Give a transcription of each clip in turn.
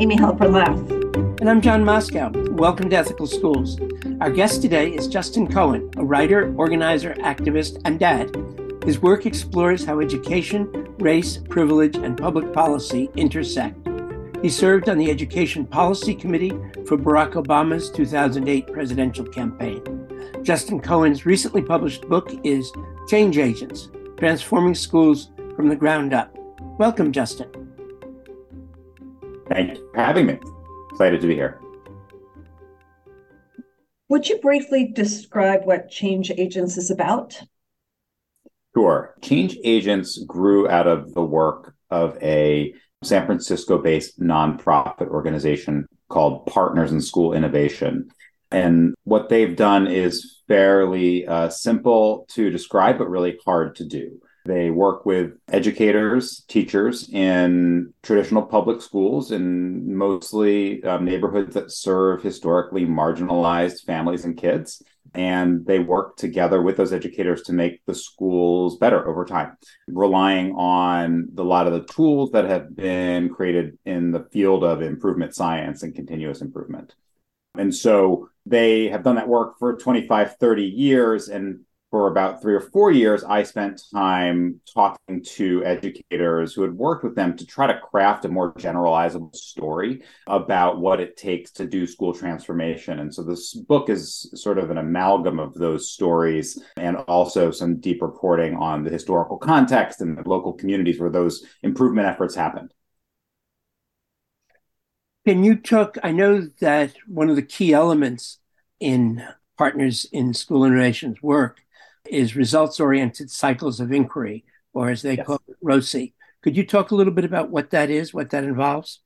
Amy Halpern-Laff. And I'm Jon Moscow. Welcome to Ethical Schools. Our guest today is Justin Cohen, a writer, organizer, activist, and dad. His work explores how education, race, privilege, and public policy intersect. He served on the Education Policy Committee for Barack Obama's 2008 presidential campaign. Justin Cohen's recently published book is Change Agents Transforming Schools from the Ground Up. Welcome, Justin. Thank you for having me. Excited to be here. Would you briefly describe what Change Agents is about? Sure. Change Agents grew out of the work of a San Francisco based nonprofit organization called Partners in School Innovation. And what they've done is fairly uh, simple to describe, but really hard to do. They work with educators, teachers in traditional public schools in mostly um, neighborhoods that serve historically marginalized families and kids. And they work together with those educators to make the schools better over time, relying on a lot of the tools that have been created in the field of improvement science and continuous improvement. And so they have done that work for 25, 30 years. And for about three or four years, I spent time talking to educators who had worked with them to try to craft a more generalizable story about what it takes to do school transformation. And so this book is sort of an amalgam of those stories and also some deep reporting on the historical context and the local communities where those improvement efforts happened. Can you talk? I know that one of the key elements in Partners in School Innovation's work is results oriented cycles of inquiry, or as they yes. call it, ROCI. Could you talk a little bit about what that is, what that involves?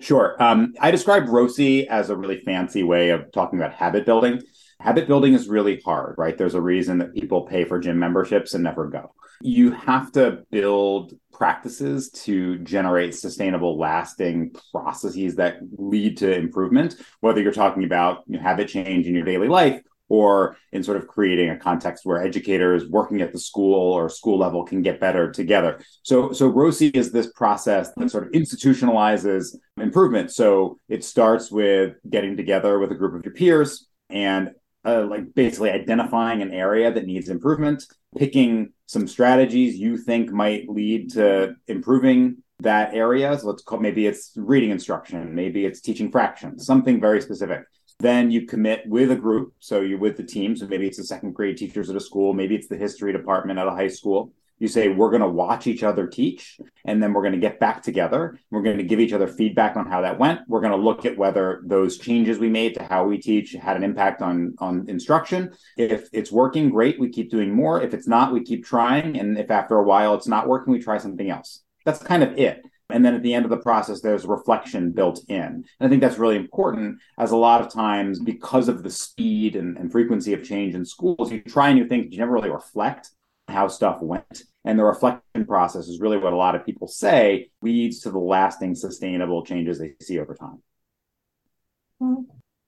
Sure. Um, I describe ROCI as a really fancy way of talking about habit building. Habit building is really hard, right? There's a reason that people pay for gym memberships and never go. You have to build practices to generate sustainable, lasting processes that lead to improvement, whether you're talking about you know, habit change in your daily life or in sort of creating a context where educators working at the school or school level can get better together. So, so ROCI is this process that sort of institutionalizes improvement. So it starts with getting together with a group of your peers and uh, like basically identifying an area that needs improvement, picking some strategies you think might lead to improving that area. So let's call maybe it's reading instruction, maybe it's teaching fractions, something very specific. Then you commit with a group. So you're with the team. So maybe it's the second grade teachers at a school, maybe it's the history department at a high school. You say, we're going to watch each other teach, and then we're going to get back together. We're going to give each other feedback on how that went. We're going to look at whether those changes we made to how we teach had an impact on, on instruction. If it's working, great, we keep doing more. If it's not, we keep trying. And if after a while it's not working, we try something else. That's kind of it. And then at the end of the process, there's reflection built in. And I think that's really important, as a lot of times, because of the speed and, and frequency of change in schools, you try new things, you never really reflect how stuff went. And the reflection process is really what a lot of people say leads to the lasting, sustainable changes they see over time.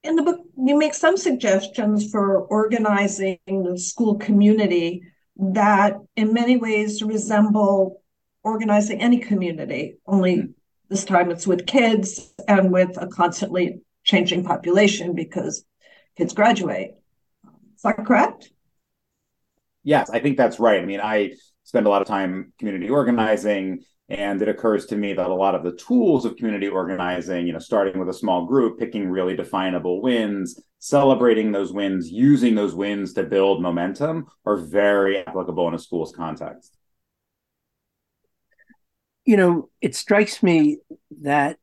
In the book, you make some suggestions for organizing the school community that, in many ways, resemble organizing any community, only mm-hmm. this time it's with kids and with a constantly changing population because kids graduate. Is that correct? Yes, I think that's right. I mean, I spend a lot of time community organizing and it occurs to me that a lot of the tools of community organizing, you know, starting with a small group, picking really definable wins, celebrating those wins, using those wins to build momentum are very applicable in a school's context you know, it strikes me that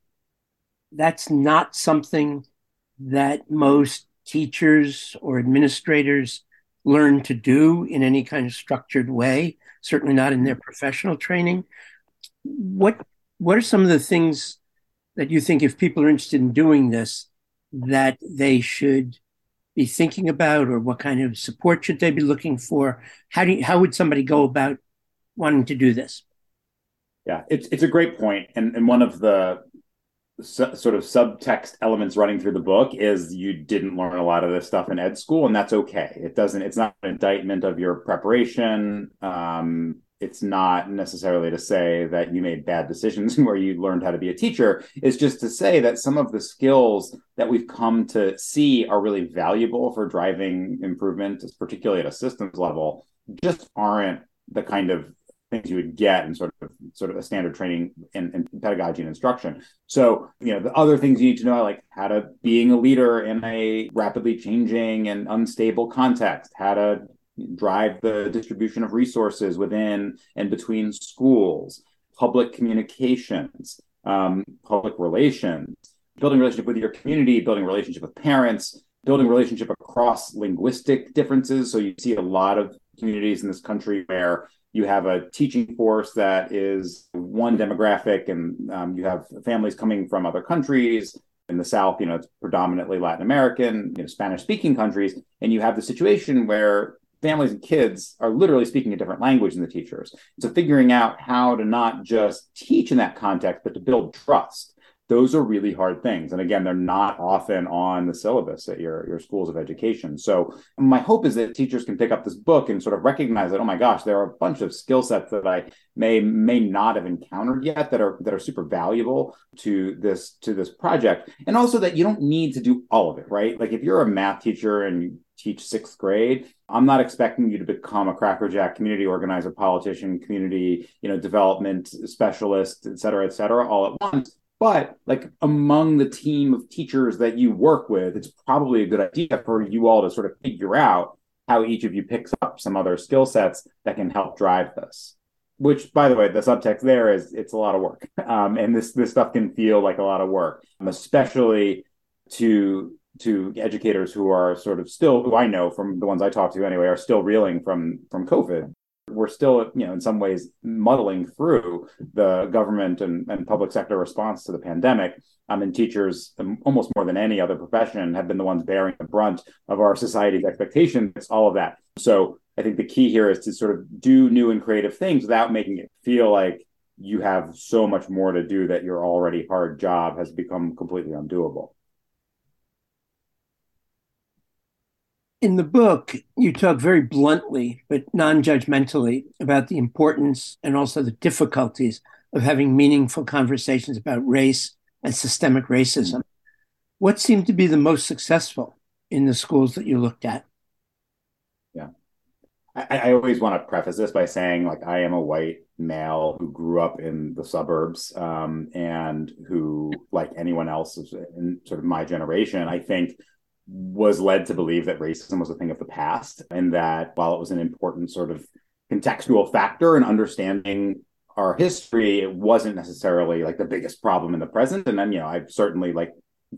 that's not something that most teachers or administrators learn to do in any kind of structured way, certainly not in their professional training. What what are some of the things that you think if people are interested in doing this that they should be thinking about or what kind of support should they be looking for? How do you, how would somebody go about wanting to do this? Yeah, it's it's a great point, and and one of the su- sort of subtext elements running through the book is you didn't learn a lot of this stuff in ed school, and that's okay. It doesn't. It's not an indictment of your preparation. Um, it's not necessarily to say that you made bad decisions where you learned how to be a teacher. It's just to say that some of the skills that we've come to see are really valuable for driving improvement, particularly at a systems level, just aren't the kind of things you would get in sort of sort of a standard training in, pedagogy and instruction. So, you know, the other things you need to know, like how to being a leader in a rapidly changing and unstable context, how to drive the distribution of resources within and between schools, public communications, um, public relations, building relationship with your community, building relationship with parents, building relationship across linguistic differences. So you see a lot of communities in this country where you have a teaching force that is one demographic and um, you have families coming from other countries. In the south you know it's predominantly latin american you know, spanish speaking countries. And you have the situation where families and kids are literally speaking a different language than the teachers. So figuring out how to not just teach in that context but to build trust those are really hard things. And again, they're not often on the syllabus at your, your schools of education. So my hope is that teachers can pick up this book and sort of recognize that, oh my gosh, there are a bunch of skill sets that I may may not have encountered yet that are that are super valuable to this to this project. And also that you don't need to do all of it, right? Like if you're a math teacher and you teach sixth grade, I'm not expecting you to become a crackerjack community organizer, politician, community, you know, development specialist, et cetera, et cetera, all at once but like among the team of teachers that you work with, it's probably a good idea for you all to sort of figure out how each of you picks up some other skill sets that can help drive this. Which, by the way, the subtext there is it's a lot of work, um, and this this stuff can feel like a lot of work, especially to to educators who are sort of still who I know from the ones I talk to anyway are still reeling from from COVID we're still, you know, in some ways muddling through the government and, and public sector response to the pandemic. Um, and teachers, um, almost more than any other profession, have been the ones bearing the brunt of our society's expectations, all of that. So I think the key here is to sort of do new and creative things without making it feel like you have so much more to do that your already hard job has become completely undoable. In the book, you talk very bluntly, but non judgmentally, about the importance and also the difficulties of having meaningful conversations about race and systemic racism. What seemed to be the most successful in the schools that you looked at? Yeah. I, I always want to preface this by saying, like, I am a white male who grew up in the suburbs um, and who, like anyone else in sort of my generation, I think was led to believe that racism was a thing of the past and that while it was an important sort of contextual factor in understanding our history, it wasn't necessarily like the biggest problem in the present. And then, you know, I've certainly like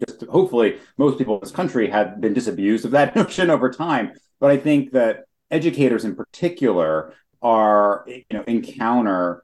just hopefully most people in this country have been disabused of that notion over time. But I think that educators in particular are, you know, encounter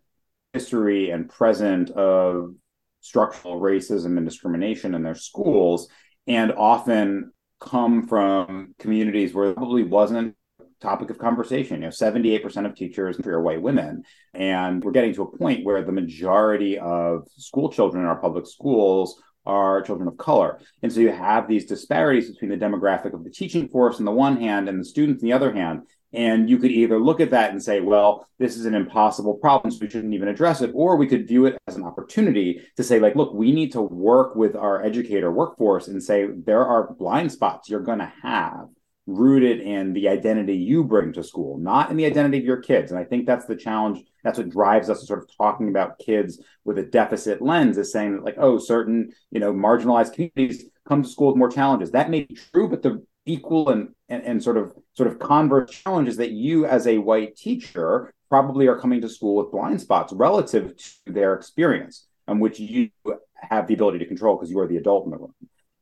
history and present of structural racism and discrimination in their schools and often come from communities where probably wasn't topic of conversation. You know, 78% of teachers are white women. And we're getting to a point where the majority of school children in our public schools are children of color. And so you have these disparities between the demographic of the teaching force on the one hand and the students on the other hand. And you could either look at that and say, well, this is an impossible problem, so we shouldn't even address it. Or we could view it as an opportunity to say, like, look, we need to work with our educator workforce and say, there are blind spots you're going to have rooted in the identity you bring to school, not in the identity of your kids. And I think that's the challenge. That's what drives us to sort of talking about kids with a deficit lens is saying that, like, oh, certain, you know, marginalized communities come to school with more challenges. That may be true, but the equal and, and, and sort of sort of converse challenges that you as a white teacher probably are coming to school with blind spots relative to their experience, and which you have the ability to control because you are the adult in the room.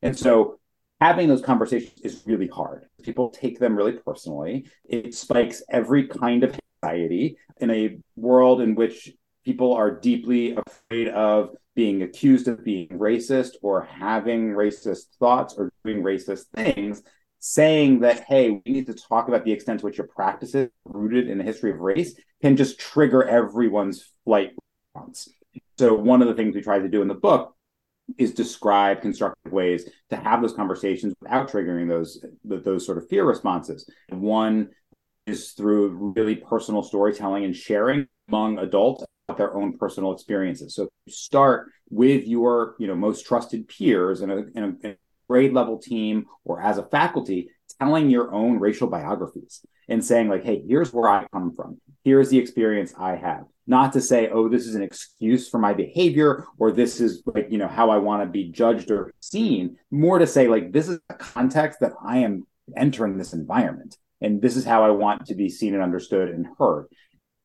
And so having those conversations is really hard. People take them really personally. It spikes every kind of anxiety in a world in which people are deeply afraid of being accused of being racist or having racist thoughts or doing racist things saying that, hey, we need to talk about the extent to which your practices rooted in a history of race can just trigger everyone's flight response. So, one of the things we try to do in the book is describe constructive ways to have those conversations without triggering those those sort of fear responses. One is through really personal storytelling and sharing among adults about their own personal experiences. So start with your, you know, most trusted peers in a, in a, in a grade level team or as a faculty, telling your own racial biographies and saying like, hey, here's where I come from. Here's the experience I have. Not to say, oh, this is an excuse for my behavior or this is like, you know, how I want to be judged or seen. More to say like, this is a context that I am entering this environment and this is how I want to be seen and understood and heard.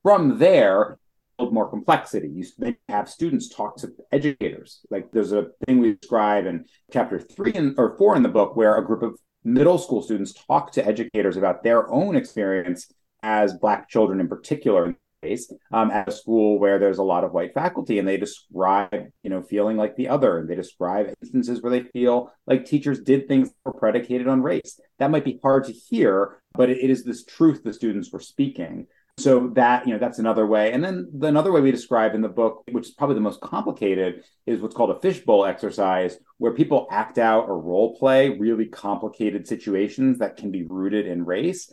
From there, build more complexity. You have students talk to educators. Like there's a thing we describe in chapter three in, or four in the book where a group of middle school students talk to educators about their own experience as Black children in particular in case, um, at a school where there's a lot of white faculty and they describe, you know, feeling like the other and they describe instances where they feel like teachers did things that were predicated on race. That might be hard to hear, but it is this truth the students were speaking. So that, you know, that's another way. And then the, another way we describe in the book, which is probably the most complicated, is what's called a fishbowl exercise, where people act out or role play really complicated situations that can be rooted in race.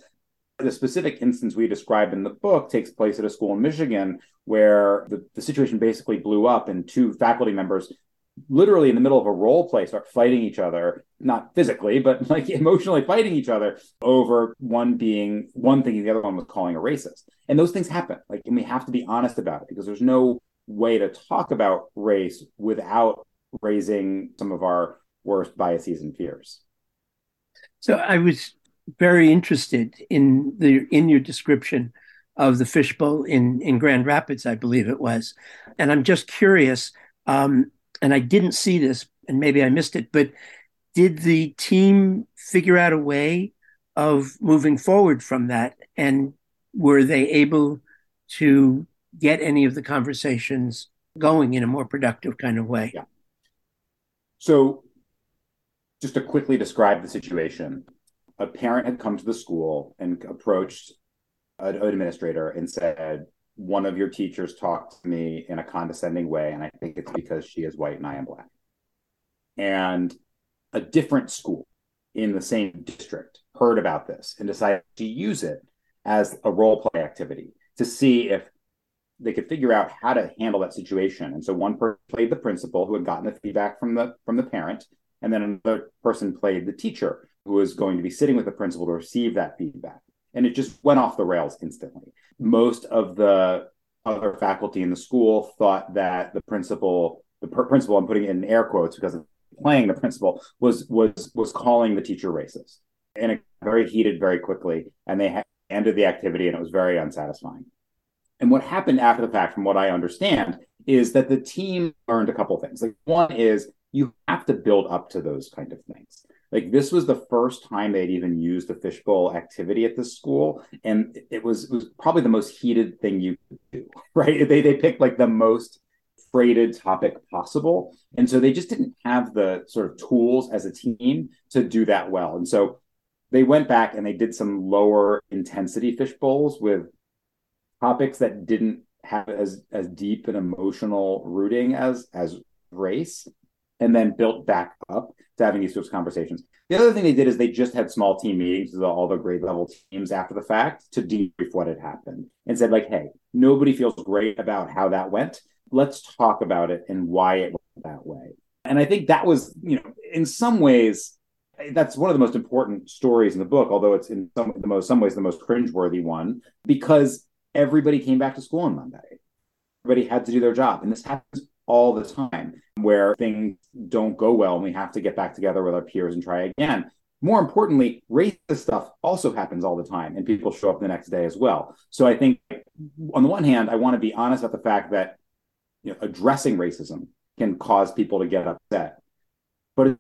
The specific instance we describe in the book takes place at a school in Michigan where the, the situation basically blew up and two faculty members literally in the middle of a role play start fighting each other not physically but like emotionally fighting each other over one being one thinking the other one was calling a racist. And those things happen. Like and we have to be honest about it because there's no way to talk about race without raising some of our worst biases and fears. So i was very interested in the in your description of the fishbowl in in grand rapids i believe it was. And i'm just curious um, and I didn't see this, and maybe I missed it, but did the team figure out a way of moving forward from that? And were they able to get any of the conversations going in a more productive kind of way? Yeah. So, just to quickly describe the situation, a parent had come to the school and approached an administrator and said, one of your teachers talked to me in a condescending way, and I think it's because she is white and I am black. And a different school in the same district heard about this and decided to use it as a role play activity to see if they could figure out how to handle that situation. And so one person played the principal who had gotten the feedback from the from the parent, and then another person played the teacher who was going to be sitting with the principal to receive that feedback and it just went off the rails instantly. Most of the other faculty in the school thought that the principal, the principal, I'm putting in air quotes because of playing the principal, was was was calling the teacher racist, and it very heated very quickly, and they ha- ended the activity, and it was very unsatisfying. And what happened after the fact, from what I understand, is that the team learned a couple things. Like one is you have to build up to those kind of things like this was the first time they'd even used the fishbowl activity at this school and it was it was probably the most heated thing you could do right? They they picked like the most freighted topic possible and so they just didn't have the sort of tools as a team to do that well. And so they went back and they did some lower intensity fish bowls with topics that didn't have as as deep an emotional rooting as as race and then built back up to having these sorts of conversations. The other thing they did is they just had small team meetings with all the grade level teams after the fact to debrief what had happened and said, like, hey, nobody feels great about how that went. Let's talk about it and why it went that way. And I think that was, you know, in some ways, that's one of the most important stories in the book, although it's in some the most some ways the most cringeworthy one, because everybody came back to school on Monday. Everybody had to do their job. And this happens all the time where things don't go well and we have to get back together with our peers and try again. More importantly, racist stuff also happens all the time and people show up the next day as well. So I think on the one hand, I want to be honest about the fact that you know, addressing racism can cause people to get upset, but it's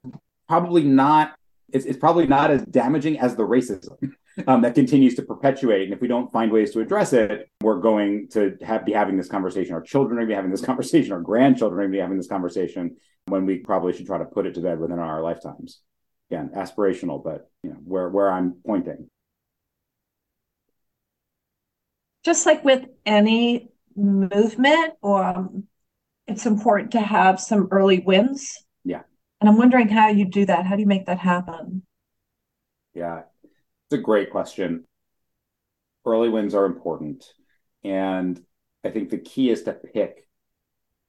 probably not it's, it's probably not as damaging as the racism um, that continues to perpetuate. And if we don't find ways to address it, we're going to have, be having this conversation. Our children are going to be having this conversation. Our grandchildren are going to be having this conversation when we probably should try to put it to bed within our lifetimes. Again, aspirational, but you know where where I'm pointing. Just like with any movement, or um, it's important to have some early wins. Yeah. And I'm wondering how you do that. How do you make that happen? Yeah, it's a great question. Early wins are important. And I think the key is to pick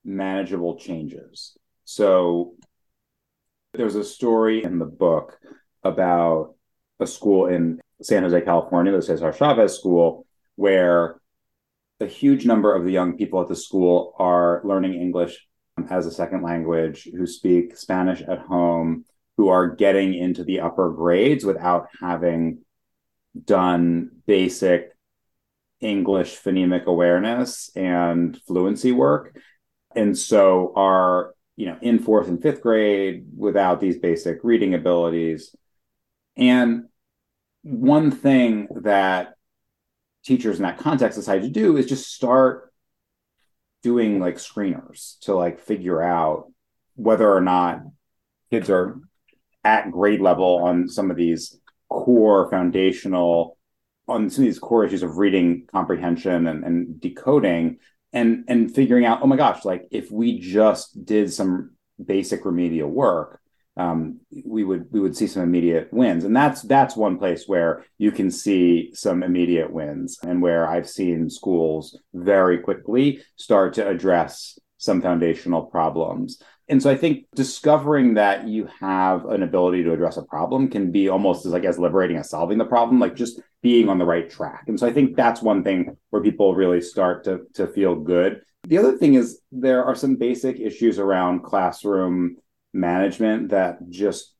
manageable changes. So there's a story in the book about a school in San Jose, California, the Cesar Chavez School, where a huge number of the young people at the school are learning English as a second language, who speak Spanish at home, who are getting into the upper grades without having done basic English phonemic awareness and fluency work. And so are, you know, in fourth and fifth grade without these basic reading abilities. And one thing that teachers in that context decided to do is just start doing like screeners to like figure out whether or not kids are at grade level on some of these core foundational on some of these core issues of reading comprehension and, and decoding and and figuring out oh my gosh like if we just did some basic remedial work um, we would we would see some immediate wins. And that's that's one place where you can see some immediate wins and where i've seen schools very quickly start to address some foundational problems and so i think discovering that you have an ability to address a problem can be almost as like as liberating as solving the problem like just being on the right track. And so i think that's one thing where people really start to to feel good. The other thing is there are some basic issues around classroom management that just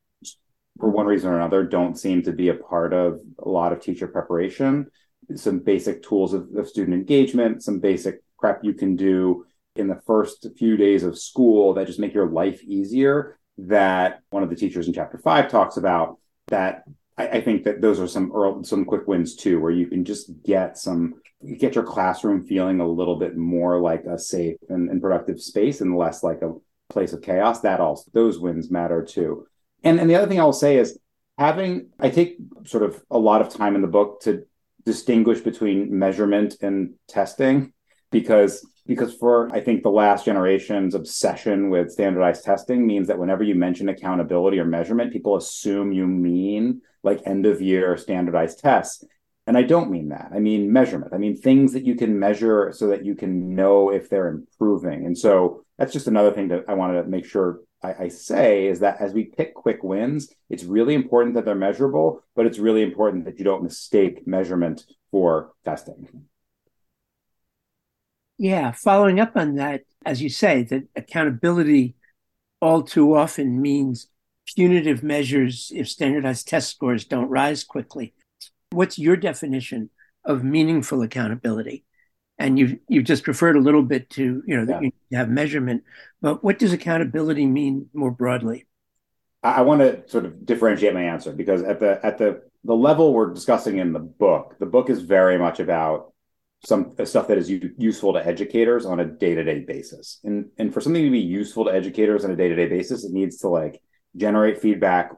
for one reason or another don't seem to be a part of a lot of teacher preparation. Some basic tools of, of student engagement some basic prep you can do in the first few days of school that just make your life easier that one of the teachers in chapter five talks about that I, I think that those are some early, some quick wins too, where you can just get some get your classroom feeling a little bit more like a safe and, and productive space and less like a place of chaos. That also those wins matter too. And and the other thing I'll say is having I take sort of a lot of time in the book to distinguish between measurement and testing because because for I think the last generation's obsession with standardized testing means that whenever you mention accountability or measurement, people assume you mean like end of year standardized tests. And I don't mean that. I mean measurement. I mean things that you can measure so that you can know if they're improving. And so that's just another thing that I wanted to make sure I, I say is that as we pick quick wins, it's really important that they're measurable, but it's really important that you don't mistake measurement for testing. Yeah, following up on that, as you say, that accountability all too often means punitive measures if standardized test scores don't rise quickly. What's your definition of meaningful accountability? And you you just referred a little bit to you know that yeah. you have measurement, but what does accountability mean more broadly? I want to sort of differentiate my answer because at the at the the level we're discussing in the book, the book is very much about some uh, stuff that is u- useful to educators on a day-to-day basis and and for something to be useful to educators on a day-to-day basis it needs to like generate feedback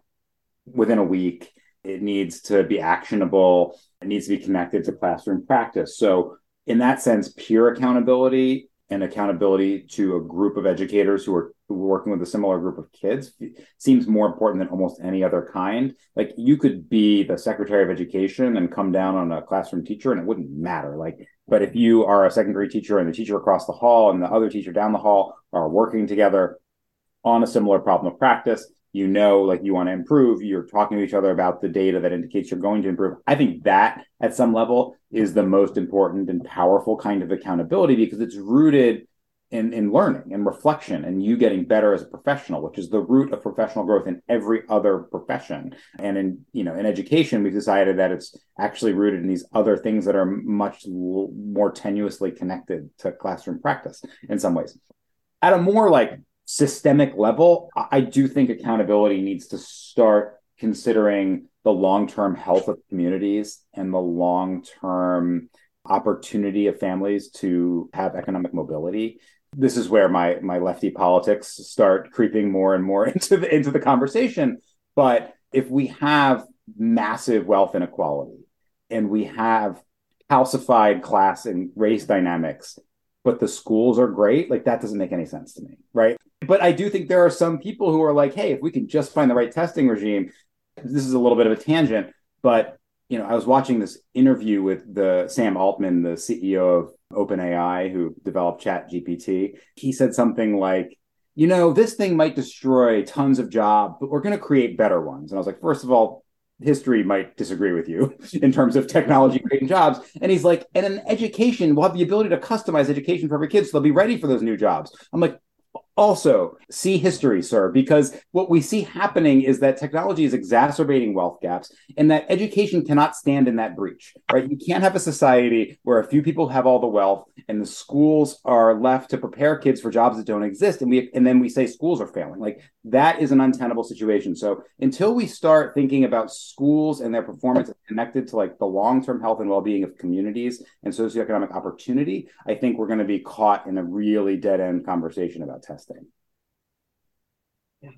within a week it needs to be actionable it needs to be connected to classroom practice so in that sense peer accountability and accountability to a group of educators who are working with a similar group of kids seems more important than almost any other kind. Like you could be the secretary of education and come down on a classroom teacher and it wouldn't matter. Like, but if you are a second grade teacher and the teacher across the hall and the other teacher down the hall are working together on a similar problem of practice, you know like you want to improve you're talking to each other about the data that indicates you're going to improve i think that at some level is the most important and powerful kind of accountability because it's rooted in, in learning and reflection and you getting better as a professional which is the root of professional growth in every other profession and in you know in education we've decided that it's actually rooted in these other things that are much l- more tenuously connected to classroom practice in some ways at a more like systemic level, I do think accountability needs to start considering the long term health of communities and the long term opportunity of families to have economic mobility. This is where my my lefty politics start creeping more and more into the into the conversation. But if we have massive wealth inequality and we have calcified class and race dynamics, but the schools are great, like that doesn't make any sense to me, right? But I do think there are some people who are like, hey, if we can just find the right testing regime, this is a little bit of a tangent, but you know, I was watching this interview with the Sam Altman, the CEO of OpenAI, who developed Chat GPT. He said something like, you know, this thing might destroy tons of jobs, but we're going to create better ones. And I was like, first of all, history might disagree with you in terms of technology creating jobs. And he's like, and in education, we'll have the ability to customize education for every kid so they'll be ready for those new jobs. I'm like, also see history, sir, because what we see happening is that technology is exacerbating wealth gaps and that education cannot stand in that breach, right? You can't have a society where a few people have all the wealth and the schools are left to prepare kids for jobs that don't exist. And we, and then we say schools are failing. Like that is an untenable situation. So until we start thinking about schools and their performance connected to like the long-term health and well-being of communities and socioeconomic opportunity, I think we're going to be caught in a really dead-end conversation about testing. Yeah.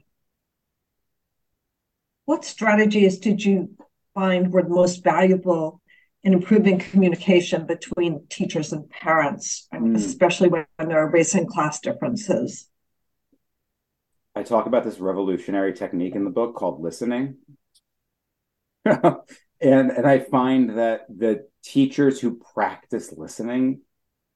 What strategies did you find were the most valuable in improving communication between teachers and parents, mm. especially when there are race and class differences? I talk about this revolutionary technique in the book called listening. and and I find that the teachers who practice listening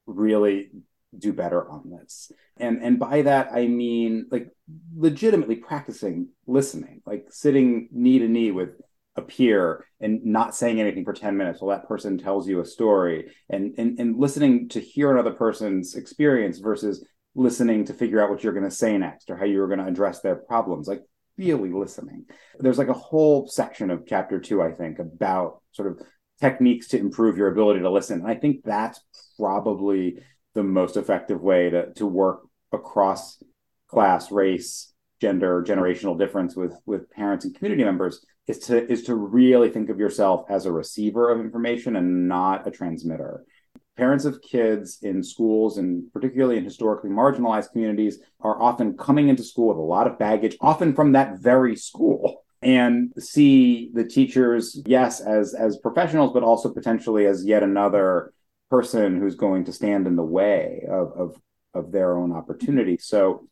really do better on this. And and by that I mean like legitimately practicing listening, like sitting knee to knee with a peer and not saying anything for 10 minutes while that person tells you a story and and, and listening to hear another person's experience versus listening to figure out what you're going to say next or how you're going to address their problems like really listening there's like a whole section of chapter two i think about sort of techniques to improve your ability to listen and i think that's probably the most effective way to, to work across class race gender generational difference with with parents and community members is to is to really think of yourself as a receiver of information and not a transmitter. Parents of kids in schools and particularly in historically marginalized communities are often coming into school with a lot of baggage often from that very school and see the teachers yes as as professionals but also potentially as yet another person who's going to stand in the way of of, of their own opportunity so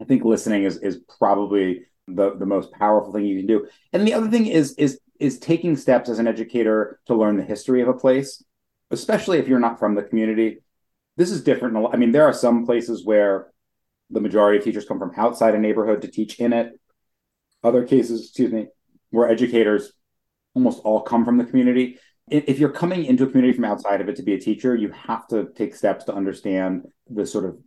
i think listening is is probably the the most powerful thing you can do and the other thing is is is taking steps as an educator to learn the history of a place especially if you're not from the community. This is different. I mean, there are some places where the majority of teachers come from outside a neighborhood to teach in it. Other cases, excuse me, where educators almost all come from the community. If you're coming into a community from outside of it to be a teacher, you have to take steps to understand the sort of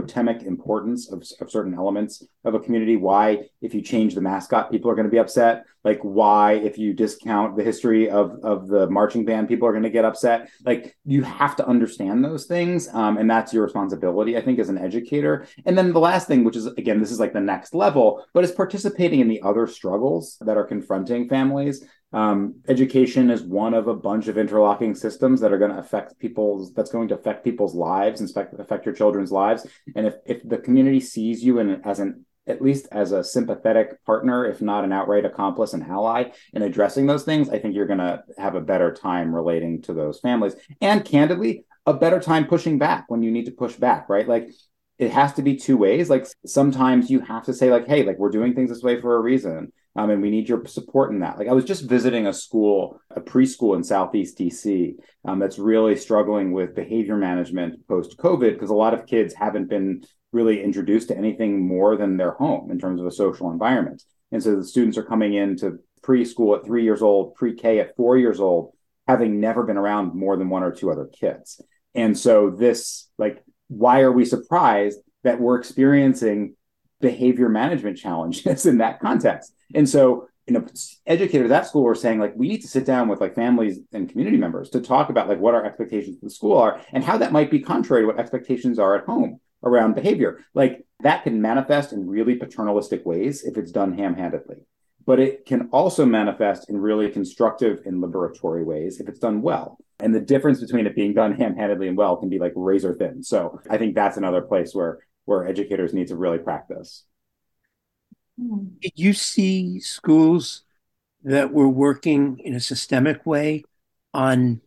totemic importance of, of certain elements of a community. Why if you change the mascot people are going to be upset? Like why if you discount the history of of the marching band people are going to get upset? Like you have to understand those things um, and that's your responsibility i think as an educator. And then the last thing which is again this is like the next level but is participating in the other struggles that are confronting families. Um, education is one of a bunch of interlocking systems that are going to affect people's that's going to affect people's lives and affect your children's lives and if, if the community sees you in, as an at least as a sympathetic partner if not an outright accomplice and ally in addressing those things i think you're going to have a better time relating to those families. And candidly a better time pushing back when you need to push back right? Like it has to be two ways. Like sometimes you have to say like hey like we're doing things this way for a reason um, and we need your support in that. Like I was just visiting a school, a preschool in Southeast DC, um, that's really struggling with behavior management post COVID because a lot of kids haven't been really introduced to anything more than their home in terms of a social environment. And so the students are coming into preschool at three years old, pre-K at four years old, having never been around more than one or two other kids. And so this, like, why are we surprised that we're experiencing behavior management challenges in that context. And so, you know, educators at school were saying like we need to sit down with like families and community members to talk about like what our expectations for the school are and how that might be contrary to what expectations are at home around behavior. Like that can manifest in really paternalistic ways if it's done ham-handedly. But it can also manifest in really constructive and liberatory ways if it's done well. And the difference between it being done ham-handedly and well can be like razor thin. So I think that's another place where where educators need to really practice. Did you see schools that were working in a systemic way on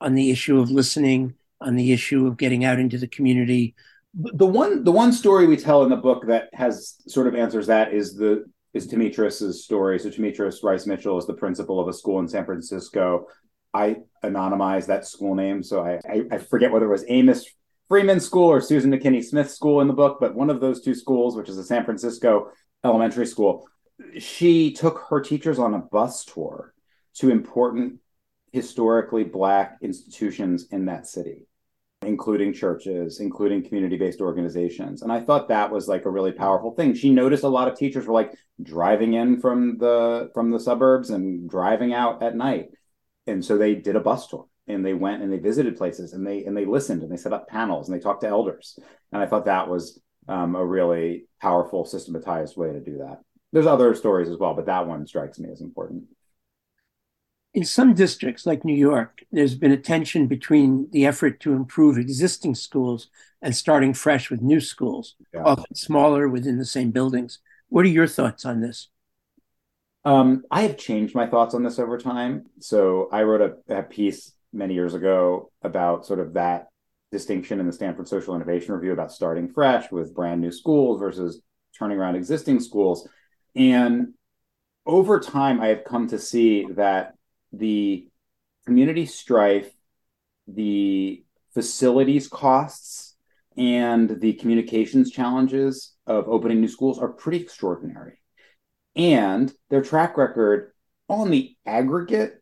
on the issue of listening, on the issue of getting out into the community? The one the one story we tell in the book that has sort of answers that is the is Demetrius's story. So Demetrius Rice Mitchell is the principal of a school in San Francisco I anonymized that school name, so I, I, I forget whether it was Amos Freeman School or Susan McKinney Smith School in the book, but one of those two schools, which is a San Francisco elementary school, she took her teachers on a bus tour to important historically black institutions in that city including churches including community-based organizations. And i thought that was like a really powerful thing. She noticed a lot of teachers were like driving in from the from the suburbs and driving out at night. And so they did a bus tour and they went and they visited places and they and they listened and they set up panels and they talked to elders. And i thought that was um, a really powerful systematized way to do that. There's other stories as well but that one strikes me as important. In some districts like new york there's been a tension between the effort to improve existing schools and starting fresh with new schools yeah. often smaller within the same buildings. What are your thoughts on this? Um, I have changed my thoughts on this over time. So I wrote a, a piece many years ago about sort of that distinction in the Stanford Social Innovation Review about starting fresh with brand new schools versus turning around existing schools. And over time, I have come to see that the community strife, the facilities costs, and the communications challenges of opening new schools are pretty extraordinary. And their track record on the aggregate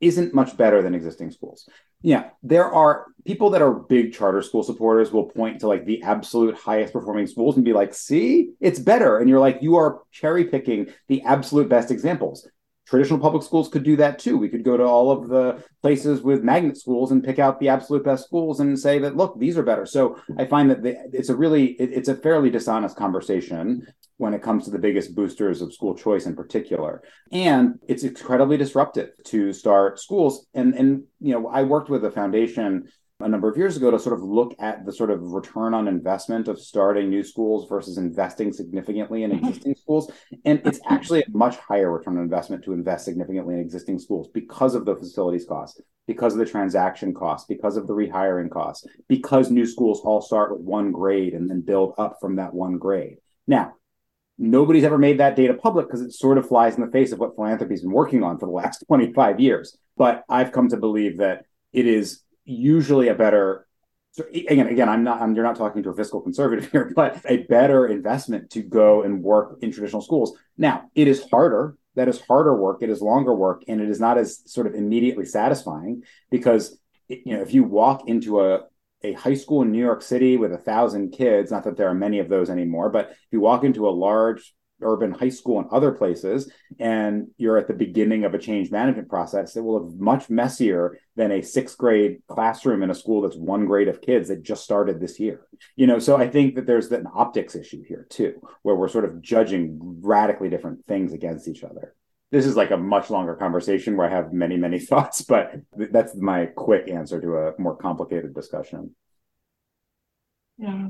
isn't much better than existing schools. Yeah, there are people that are big charter school supporters will point to like the absolute highest performing schools and be like, see, it's better. And you're like, you are cherry picking the absolute best examples traditional public schools could do that too. We could go to all of the places with magnet schools and pick out the absolute best schools and say that look, these are better. So I find that the, it's a really it, it's a fairly dishonest conversation when it comes to the biggest boosters of school choice in particular. And it's incredibly disruptive to start schools. And and you know, I worked with a foundation a number of years ago to sort of look at the sort of return on investment of starting new schools versus investing significantly in mm-hmm. existing schools. And it's actually a much higher return on investment to invest significantly in existing schools because of the facilities costs, because of the transaction costs, because of the rehiring costs, because new schools all start with one grade and then build up from that one grade. Now, nobody's ever made that data public because it sort of flies in the face of what philanthropy's been working on for the last 25 years. But I've come to believe that it is usually a better so again again i'm not I'm, you're not talking to a fiscal conservative here but a better investment to go and work in traditional schools. Now it is harder that is harder work it is longer work and it is not as sort of immediately satisfying because you know if you walk into a a high school in New York City with a thousand kids, not that there are many of those anymore, but if you walk into a large urban high school and other places, and you're at the beginning of a change management process, it will look much messier than a sixth grade classroom in a school that's one grade of kids that just started this year. You know, so I think that there's an optics issue here too, where we're sort of judging radically different things against each other. This is like a much longer conversation where I have many, many thoughts, but that's my quick answer to a more complicated discussion. Yeah.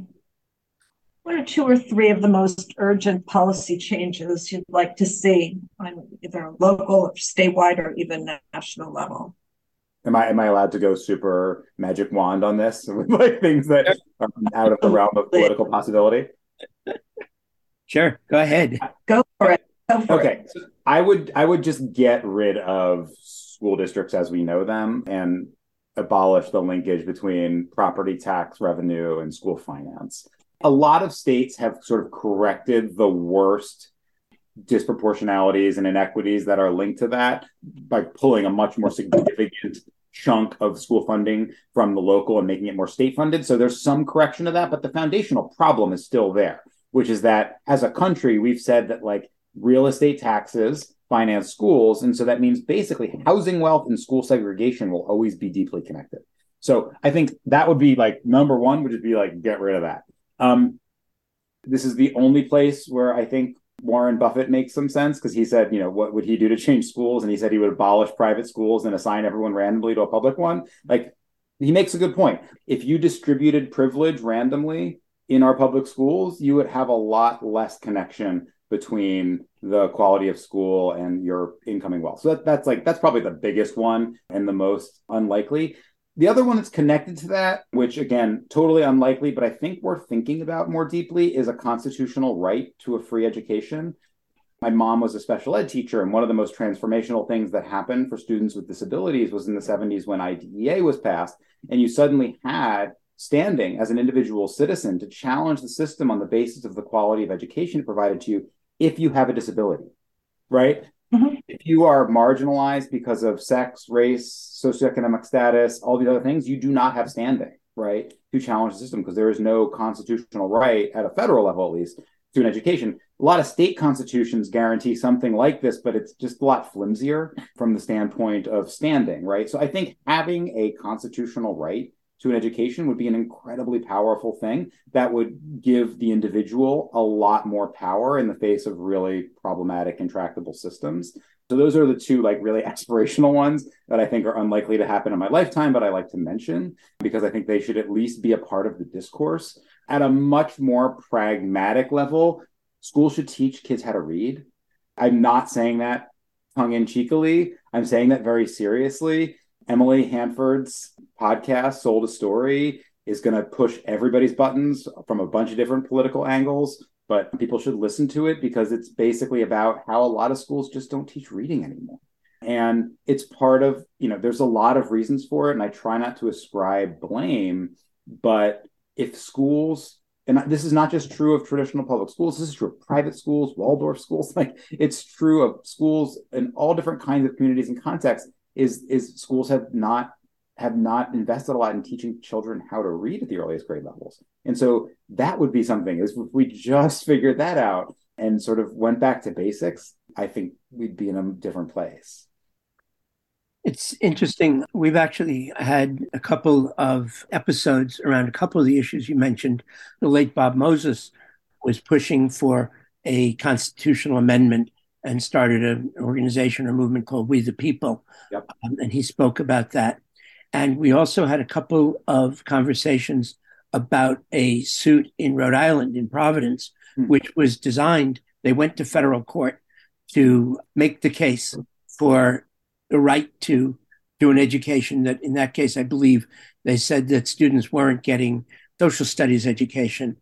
What are two or three of the most urgent policy changes you'd like to see on either local or statewide or even national level? Am I am I allowed to go super magic wand on this with like things that are out of the realm of political possibility? Sure, go ahead. Go for it. Go for okay, it. I would I would just get rid of school districts as we know them and abolish the linkage between property tax revenue and school finance a lot of states have sort of corrected the worst disproportionalities and inequities that are linked to that by pulling a much more significant chunk of school funding from the local and making it more state funded. So there's some correction of that, but the foundational problem is still there, which is that as a country, we've said that like real estate taxes finance schools. And so that means basically housing wealth and school segregation will always be deeply connected. So I think that would be like number one, would just be like get rid of that. Um, this is the only place where I think Warren Buffett makes some sense because he said, you know, what would he do to change schools? And he said he would abolish private schools and assign everyone randomly to a public one. Like, he makes a good point. If you distributed privilege randomly in our public schools, you would have a lot less connection between the quality of school and your incoming wealth. So that, that's like that's probably the biggest one and the most unlikely. The other one that's connected to that, which again, totally unlikely, but I think we're thinking about more deeply, is a constitutional right to a free education. My mom was a special ed teacher, and one of the most transformational things that happened for students with disabilities was in the 70s when IDEA was passed, and you suddenly had standing as an individual citizen to challenge the system on the basis of the quality of education provided to you if you have a disability, right? Mm-hmm. If you are marginalized because of sex, race, socioeconomic status, all these other things, you do not have standing, right, to challenge the system because there is no constitutional right at a federal level, at least, to an education. A lot of state constitutions guarantee something like this, but it's just a lot flimsier from the standpoint of standing, right? So I think having a constitutional right to an education would be an incredibly powerful thing that would give the individual a lot more power in the face of really problematic intractable systems. So those are the two like really aspirational ones that i think are unlikely to happen in my lifetime but i like to mention because i think they should at least be a part of the discourse. At a much more pragmatic level schools should teach kids how to read. I'm not saying that tongue in cheekily i'm saying that very seriously. Emily Hanford's podcast, Sold a Story, is going to push everybody's buttons from a bunch of different political angles, but people should listen to it because it's basically about how a lot of schools just don't teach reading anymore. And it's part of, you know, there's a lot of reasons for it. And I try not to ascribe blame, but if schools, and this is not just true of traditional public schools, this is true of private schools, Waldorf schools, like it's true of schools in all different kinds of communities and contexts is is schools have not have not invested a lot in teaching children how to read at the earliest grade levels. And so that would be something is if we just figured that out and sort of went back to basics, I think we'd be in a different place. It's interesting. We've actually had a couple of episodes around a couple of the issues you mentioned. The late Bob Moses was pushing for a constitutional amendment and started an organization or movement called We the People. Yep. Um, and he spoke about that. And we also had a couple of conversations about a suit in Rhode Island, in Providence, hmm. which was designed, they went to federal court to make the case for the right to do an education that, in that case, I believe they said that students weren't getting social studies education.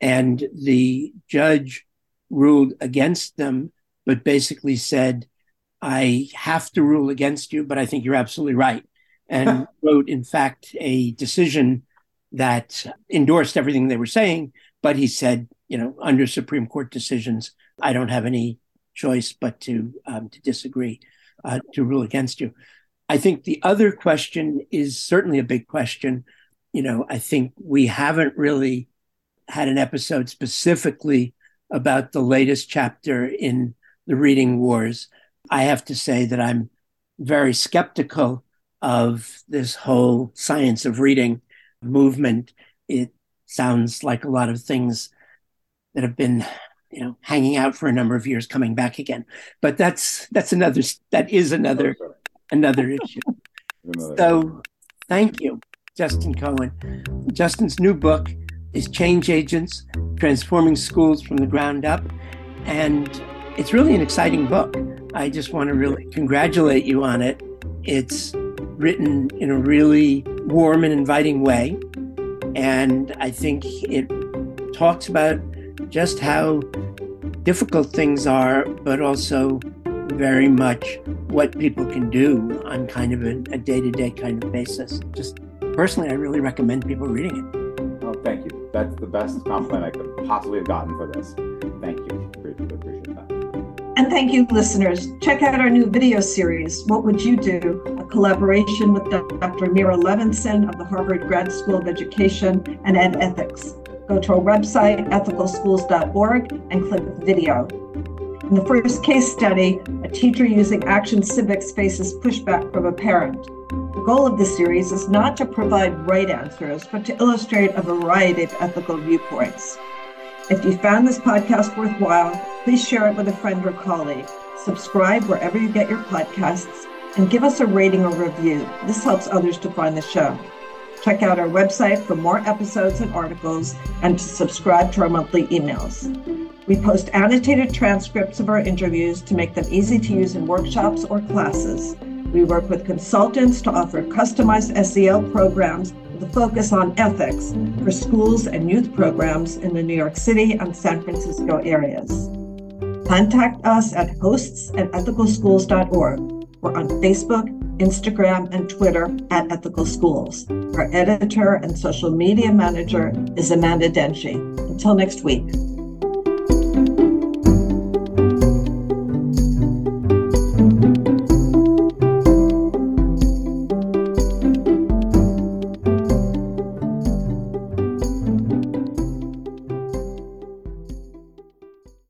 And the judge ruled against them but basically said, I have to rule against you, but I think you're absolutely right. And wrote, in fact, a decision that endorsed everything they were saying. But he said, you know, under Supreme Court decisions, I don't have any choice but to um, to disagree, uh, to rule against you. I think the other question is certainly a big question. You know, I think we haven't really had an episode specifically about the latest chapter in the reading wars. I have to say that I'm very skeptical of this whole science of reading movement. It sounds like a lot of things that have been you know hanging out for a number of years coming back again but that's that's another that is another another issue so thank you justin cohen justin's new book is change agents transforming schools from the ground up and it's really an exciting book. I just want to really congratulate you on it. It's written in a really warm and inviting way. And I think it talks about just how difficult things are, but also very much what people can do on kind of a day to day kind of basis. Just personally, I really recommend people reading it. Well, thank you. That's the best compliment I could possibly have gotten for this. And thank you, listeners. Check out our new video series, What Would You Do? A collaboration with Dr. Meira Levinson of the Harvard Grad School of Education and Ed Ethics. Go to our website, ethicalschools.org, and click video. In the first case study, a teacher using Action Civics faces pushback from a parent. The goal of the series is not to provide right answers, but to illustrate a variety of ethical viewpoints. If you found this podcast worthwhile, please share it with a friend or colleague. Subscribe wherever you get your podcasts and give us a rating or review. This helps others to find the show. Check out our website for more episodes and articles and to subscribe to our monthly emails. We post annotated transcripts of our interviews to make them easy to use in workshops or classes. We work with consultants to offer customized SEL programs with a focus on ethics for schools and youth programs in the New York City and San Francisco areas. Contact us at hosts at ethicalschools.org. We're on Facebook, Instagram, and Twitter at Ethical Schools. Our editor and social media manager is Amanda Denchi. Until next week.